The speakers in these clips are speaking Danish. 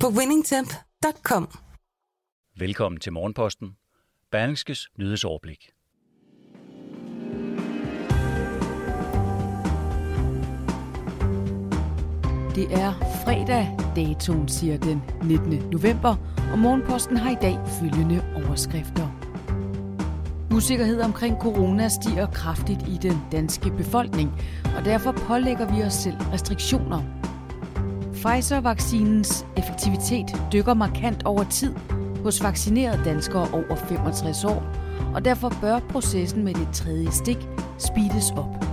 på winningtemp.com. Velkommen til Morgenposten. Berlingskes nyhedsoverblik. Det er fredag, datoen siger den 19. november, og Morgenposten har i dag følgende overskrifter. Usikkerhed omkring corona stiger kraftigt i den danske befolkning, og derfor pålægger vi os selv restriktioner. Pfizer-vaccinens effektivitet dykker markant over tid hos vaccinerede danskere over 65 år, og derfor bør processen med det tredje stik speedes op.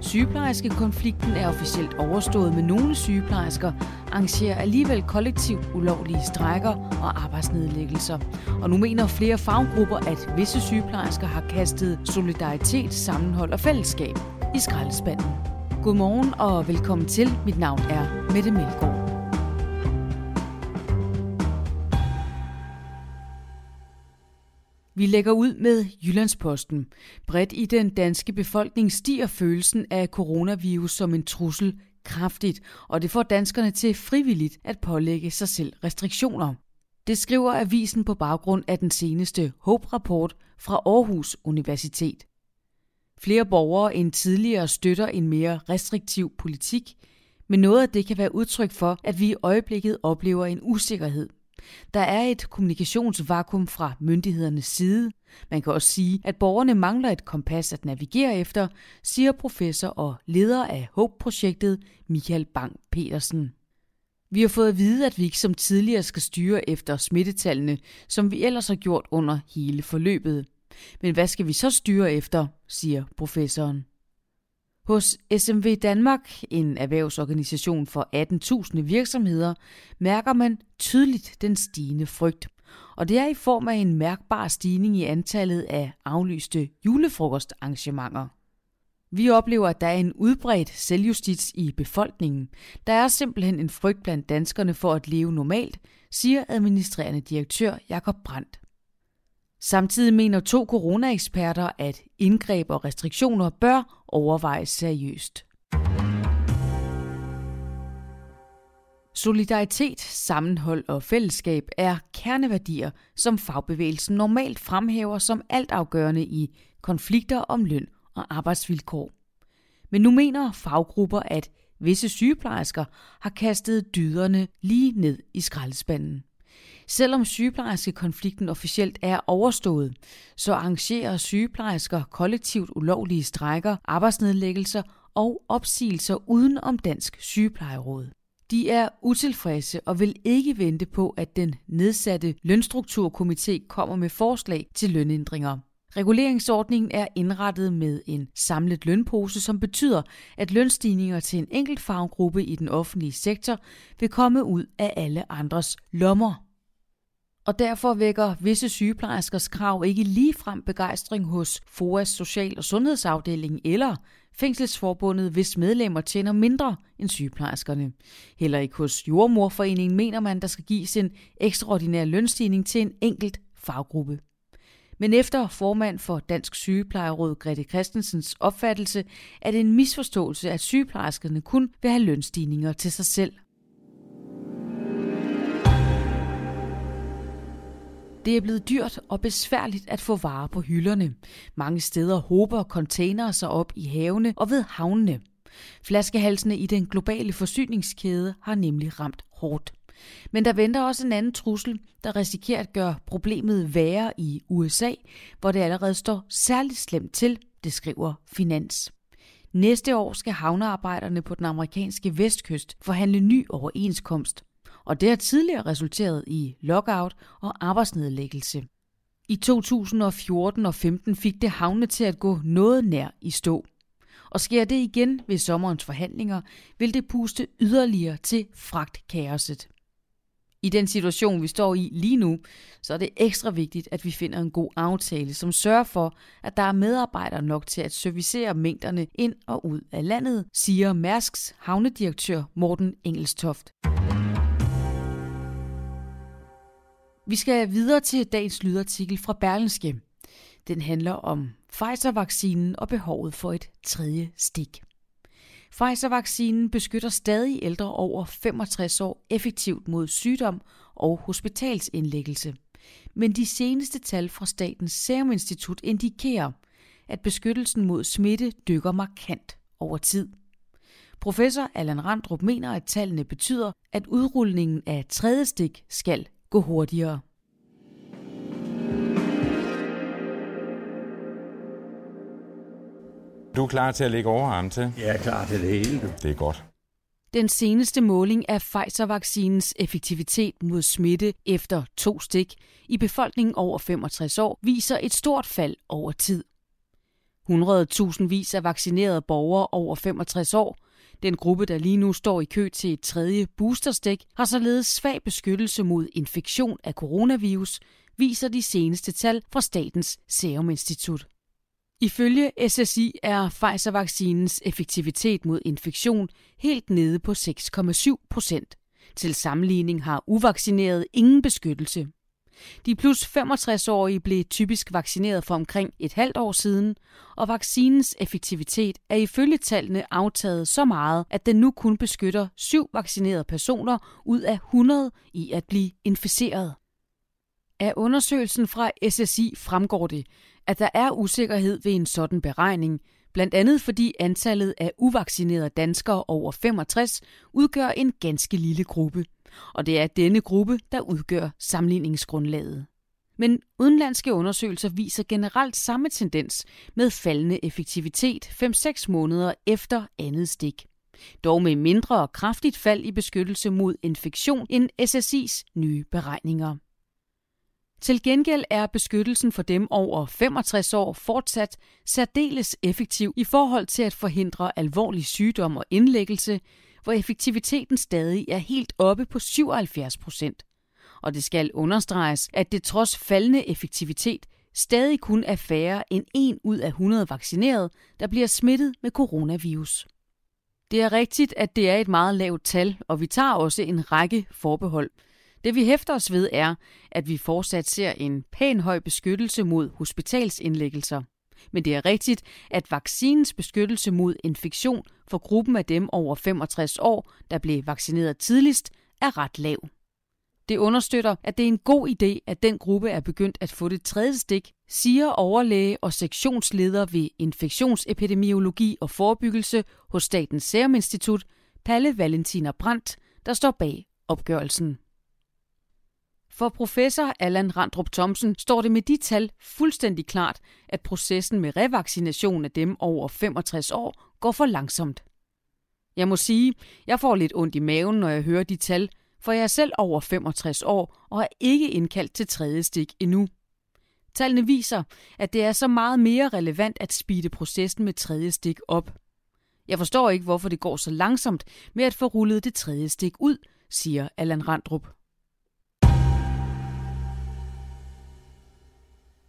Sygeplejerskekonflikten er officielt overstået, men nogle sygeplejersker arrangerer alligevel kollektivt ulovlige strækker og arbejdsnedlæggelser. Og nu mener flere faggrupper, at visse sygeplejersker har kastet solidaritet, sammenhold og fællesskab i skraldespanden. Godmorgen og velkommen til. Mit navn er Mette Melgaard. Vi lægger ud med Jyllandsposten. Bredt i den danske befolkning stiger følelsen af coronavirus som en trussel kraftigt, og det får danskerne til frivilligt at pålægge sig selv restriktioner. Det skriver avisen på baggrund af den seneste HOPE-rapport fra Aarhus Universitet. Flere borgere end tidligere støtter en mere restriktiv politik, men noget af det kan være udtryk for, at vi i øjeblikket oplever en usikkerhed. Der er et kommunikationsvakuum fra myndighedernes side. Man kan også sige, at borgerne mangler et kompas at navigere efter, siger professor og leder af HOPE-projektet Michael Bang-Petersen. Vi har fået at vide, at vi ikke som tidligere skal styre efter smittetallene, som vi ellers har gjort under hele forløbet. Men hvad skal vi så styre efter, siger professoren. Hos SMV Danmark, en erhvervsorganisation for 18.000 virksomheder, mærker man tydeligt den stigende frygt. Og det er i form af en mærkbar stigning i antallet af aflyste julefrokostarrangementer. Vi oplever, at der er en udbredt selvjustits i befolkningen. Der er simpelthen en frygt blandt danskerne for at leve normalt, siger administrerende direktør Jakob Brandt. Samtidig mener to coronaeksperter, at indgreb og restriktioner bør overvejes seriøst. Solidaritet, sammenhold og fællesskab er kerneværdier, som fagbevægelsen normalt fremhæver som altafgørende i konflikter om løn og arbejdsvilkår. Men nu mener faggrupper, at visse sygeplejersker har kastet dyderne lige ned i skraldespanden. Selvom sygeplejerskekonflikten officielt er overstået, så arrangerer sygeplejersker kollektivt ulovlige strækker, arbejdsnedlæggelser og opsigelser uden om Dansk Sygeplejeråd. De er utilfredse og vil ikke vente på, at den nedsatte lønstrukturkomité kommer med forslag til lønændringer. Reguleringsordningen er indrettet med en samlet lønpose, som betyder, at lønstigninger til en enkelt faggruppe i den offentlige sektor vil komme ud af alle andres lommer og derfor vækker visse sygeplejerskers krav ikke lige frem begejstring hos FOAs Social- og Sundhedsafdeling eller Fængselsforbundet, hvis medlemmer tjener mindre end sygeplejerskerne. Heller ikke hos Jordmorforeningen mener man, der skal gives en ekstraordinær lønstigning til en enkelt faggruppe. Men efter formand for Dansk Sygeplejeråd Grete Christensens opfattelse, er det en misforståelse, at sygeplejerskerne kun vil have lønstigninger til sig selv Det er blevet dyrt og besværligt at få varer på hylderne. Mange steder håber containere sig op i havene og ved havnene. Flaskehalsene i den globale forsyningskæde har nemlig ramt hårdt. Men der venter også en anden trussel, der risikerer at gøre problemet værre i USA, hvor det allerede står særligt slemt til, det skriver Finans. Næste år skal havnearbejderne på den amerikanske vestkyst forhandle ny overenskomst og det har tidligere resulteret i lockout og arbejdsnedlæggelse. I 2014 og 15 fik det havne til at gå noget nær i stå. Og sker det igen ved sommerens forhandlinger, vil det puste yderligere til fragtkaoset. I den situation, vi står i lige nu, så er det ekstra vigtigt, at vi finder en god aftale, som sørger for, at der er medarbejdere nok til at servicere mængderne ind og ud af landet, siger Mærsks havnedirektør Morten Engelstoft. Vi skal videre til dagens lydartikel fra Berlingske. Den handler om Pfizer-vaccinen og behovet for et tredje stik. Pfizer-vaccinen beskytter stadig ældre over 65 år effektivt mod sygdom og hospitalsindlæggelse. Men de seneste tal fra Statens Serum Institut indikerer, at beskyttelsen mod smitte dykker markant over tid. Professor Allan Randrup mener, at tallene betyder, at udrulningen af tredje stik skal gå hurtigere. Du er klar til at lægge overarm til? Jeg er klar til det hele. Du. Det er godt. Den seneste måling af Pfizer-vaccinens effektivitet mod smitte efter to stik i befolkningen over 65 år viser et stort fald over tid. 100.000 vis af vaccinerede borgere over 65 år, den gruppe, der lige nu står i kø til et tredje boosterstik, har således svag beskyttelse mod infektion af coronavirus, viser de seneste tal fra Statens Serum Institut. Ifølge SSI er Pfizer-vaccinens effektivitet mod infektion helt nede på 6,7 procent. Til sammenligning har uvaccineret ingen beskyttelse. De plus 65-årige blev typisk vaccineret for omkring et halvt år siden, og vaccinens effektivitet er ifølge tallene aftaget så meget, at den nu kun beskytter syv vaccinerede personer ud af 100 i at blive inficeret. Af undersøgelsen fra SSI fremgår det, at der er usikkerhed ved en sådan beregning, blandt andet fordi antallet af uvaccinerede danskere over 65 udgør en ganske lille gruppe. Og det er denne gruppe, der udgør sammenligningsgrundlaget. Men udenlandske undersøgelser viser generelt samme tendens med faldende effektivitet 5-6 måneder efter andet stik. Dog med mindre og kraftigt fald i beskyttelse mod infektion end SSI's nye beregninger. Til gengæld er beskyttelsen for dem over 65 år fortsat særdeles effektiv i forhold til at forhindre alvorlig sygdom og indlæggelse, hvor effektiviteten stadig er helt oppe på 77 procent. Og det skal understreges, at det trods faldende effektivitet stadig kun er færre end 1 ud af 100 vaccineret, der bliver smittet med coronavirus. Det er rigtigt, at det er et meget lavt tal, og vi tager også en række forbehold – det vi hæfter os ved er, at vi fortsat ser en pæn høj beskyttelse mod hospitalsindlæggelser. Men det er rigtigt, at vaccinens beskyttelse mod infektion for gruppen af dem over 65 år, der blev vaccineret tidligst, er ret lav. Det understøtter, at det er en god idé, at den gruppe er begyndt at få det tredje stik, siger overlæge og sektionsleder ved infektionsepidemiologi og forebyggelse hos Statens Serum Institut, Palle Valentina Brandt, der står bag opgørelsen. For professor Allan Randrup Thomsen står det med de tal fuldstændig klart, at processen med revaccination af dem over 65 år går for langsomt. Jeg må sige, jeg får lidt ondt i maven, når jeg hører de tal, for jeg er selv over 65 år og er ikke indkaldt til tredje stik endnu. Tallene viser, at det er så meget mere relevant at speede processen med tredje stik op. Jeg forstår ikke, hvorfor det går så langsomt med at få rullet det tredje stik ud, siger Allan Randrup.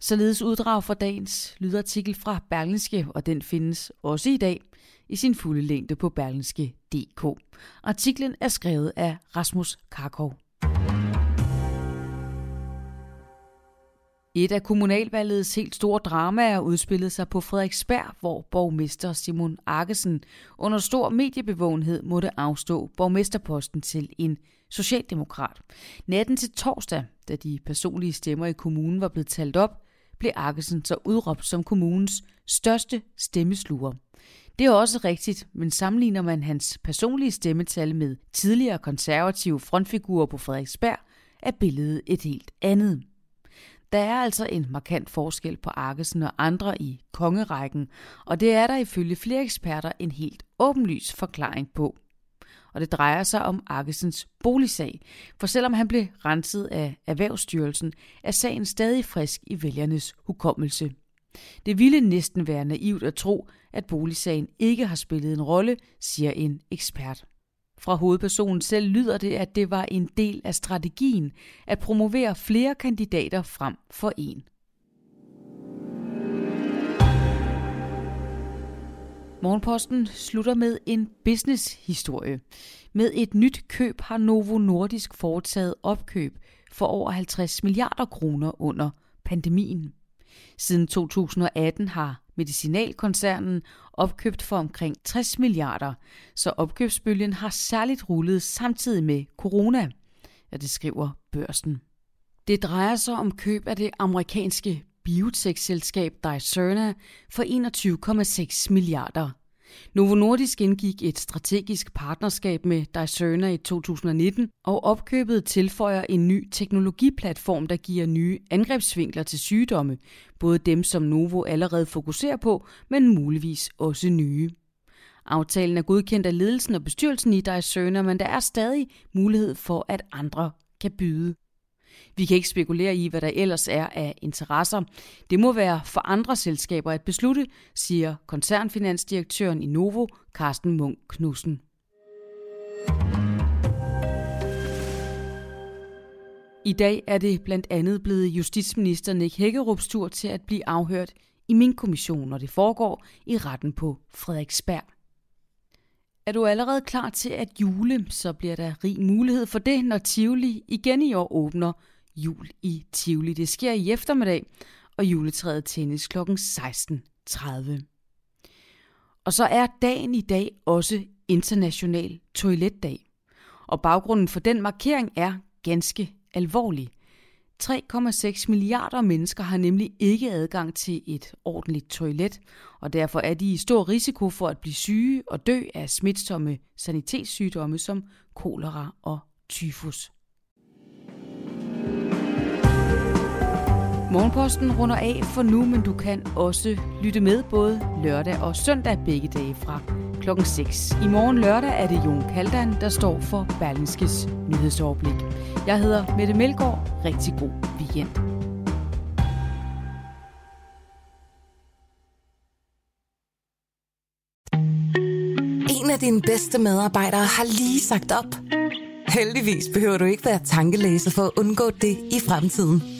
Således uddrag fra dagens lydartikel fra Berlingske, og den findes også i dag i sin fulde længde på berlingske.dk. Artiklen er skrevet af Rasmus Karkov. Et af kommunalvalgets helt store dramaer udspillede sig på Frederiksberg, hvor borgmester Simon Arkesen under stor mediebevågenhed måtte afstå borgmesterposten til en socialdemokrat. Natten til torsdag, da de personlige stemmer i kommunen var blevet talt op, blev Arkesen så udråbt som kommunens største stemmesluger. Det er også rigtigt, men sammenligner man hans personlige stemmetal med tidligere konservative frontfigurer på Frederiksberg, er billedet et helt andet. Der er altså en markant forskel på Arkesen og andre i kongerækken, og det er der ifølge flere eksperter en helt åbenlys forklaring på og det drejer sig om Arkesens boligsag. For selvom han blev renset af Erhvervsstyrelsen, er sagen stadig frisk i vælgernes hukommelse. Det ville næsten være naivt at tro, at boligsagen ikke har spillet en rolle, siger en ekspert. Fra hovedpersonen selv lyder det, at det var en del af strategien at promovere flere kandidater frem for en. Morgenposten slutter med en businesshistorie. Med et nyt køb har Novo Nordisk foretaget opkøb for over 50 milliarder kroner under pandemien. Siden 2018 har medicinalkoncernen opkøbt for omkring 60 milliarder, så opkøbsbølgen har særligt rullet samtidig med corona, ja, det skriver børsen. Det drejer sig om køb af det amerikanske biotech-selskab Dicerna for 21,6 milliarder. Novo Nordisk indgik et strategisk partnerskab med Dicerna i 2019, og opkøbet tilføjer en ny teknologiplatform, der giver nye angrebsvinkler til sygdomme, både dem, som Novo allerede fokuserer på, men muligvis også nye. Aftalen er godkendt af ledelsen og bestyrelsen i Dicerna, men der er stadig mulighed for, at andre kan byde. Vi kan ikke spekulere i, hvad der ellers er af interesser. Det må være for andre selskaber at beslutte, siger koncernfinansdirektøren i Novo, Carsten Munk Knudsen. I dag er det blandt andet blevet justitsminister Nick Hækkerups tur til at blive afhørt i min kommission, når det foregår i retten på Frederiksberg. Er du allerede klar til at jule, så bliver der rig mulighed for det, når Tivoli igen i år åbner jul i Tivoli. Det sker i eftermiddag, og juletræet tændes kl. 16.30. Og så er dagen i dag også international toiletdag. Og baggrunden for den markering er ganske alvorlig. 3,6 milliarder mennesker har nemlig ikke adgang til et ordentligt toilet, og derfor er de i stor risiko for at blive syge og dø af smitsomme sanitetssygdomme som kolera og tyfus. Morgenposten runder af for nu, men du kan også lytte med både lørdag og søndag begge dage fra klokken 6. I morgen lørdag er det Jon Kaldan, der står for Berlingskes nyhedsoverblik. Jeg hedder Mette Melgaard. Rigtig god weekend. En af dine bedste medarbejdere har lige sagt op. Heldigvis behøver du ikke være tankelæser for at undgå det i fremtiden.